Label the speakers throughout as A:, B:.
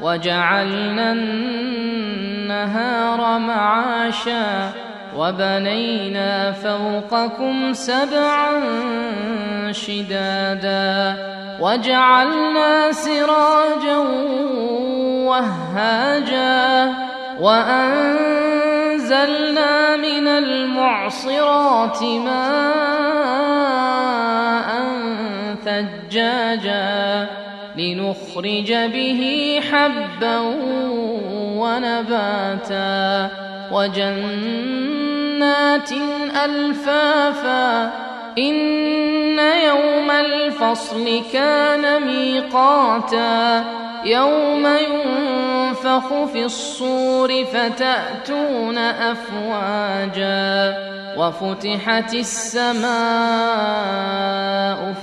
A: وجعلنا النهار معاشا وبنينا فوقكم سبعا شدادا وجعلنا سراجا وهاجا وأنزلنا من المعصرات ماء ثجاجا لنخرج به حبا ونباتا وجنات ألفافا إن يوم الفصل كان ميقاتا يوم ينفخ في الصور فتأتون أفواجا وفتحت السماء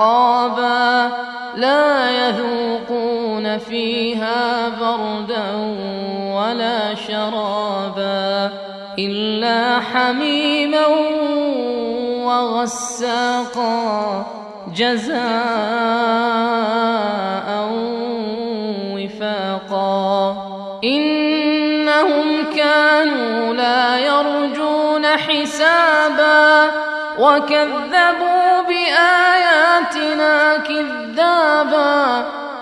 A: أحقابا لا يذوقون فيها بردا ولا شرابا إلا حميما وغساقا جزاء وفاقا إنهم كانوا لا يرجون حسابا وكذبوا بآياتنا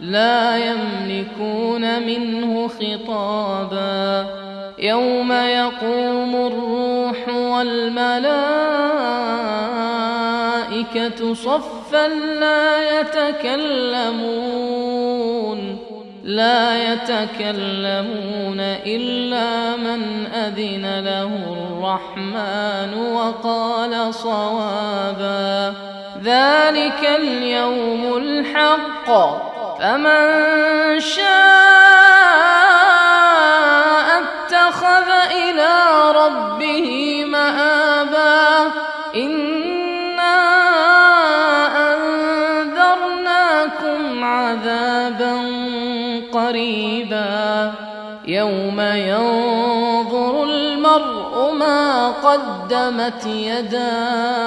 A: لا يملكون منه خطابا. يوم يقوم الروح والملائكة صفا لا يتكلمون. لا يتكلمون إلا من أذن له الرحمن وقال صوابا. ذلك اليوم الحق. فمن شاء اتخذ إلى ربه مآبا إنا أنذرناكم عذابا قريبا يوم ينظر المرء ما قدمت يداه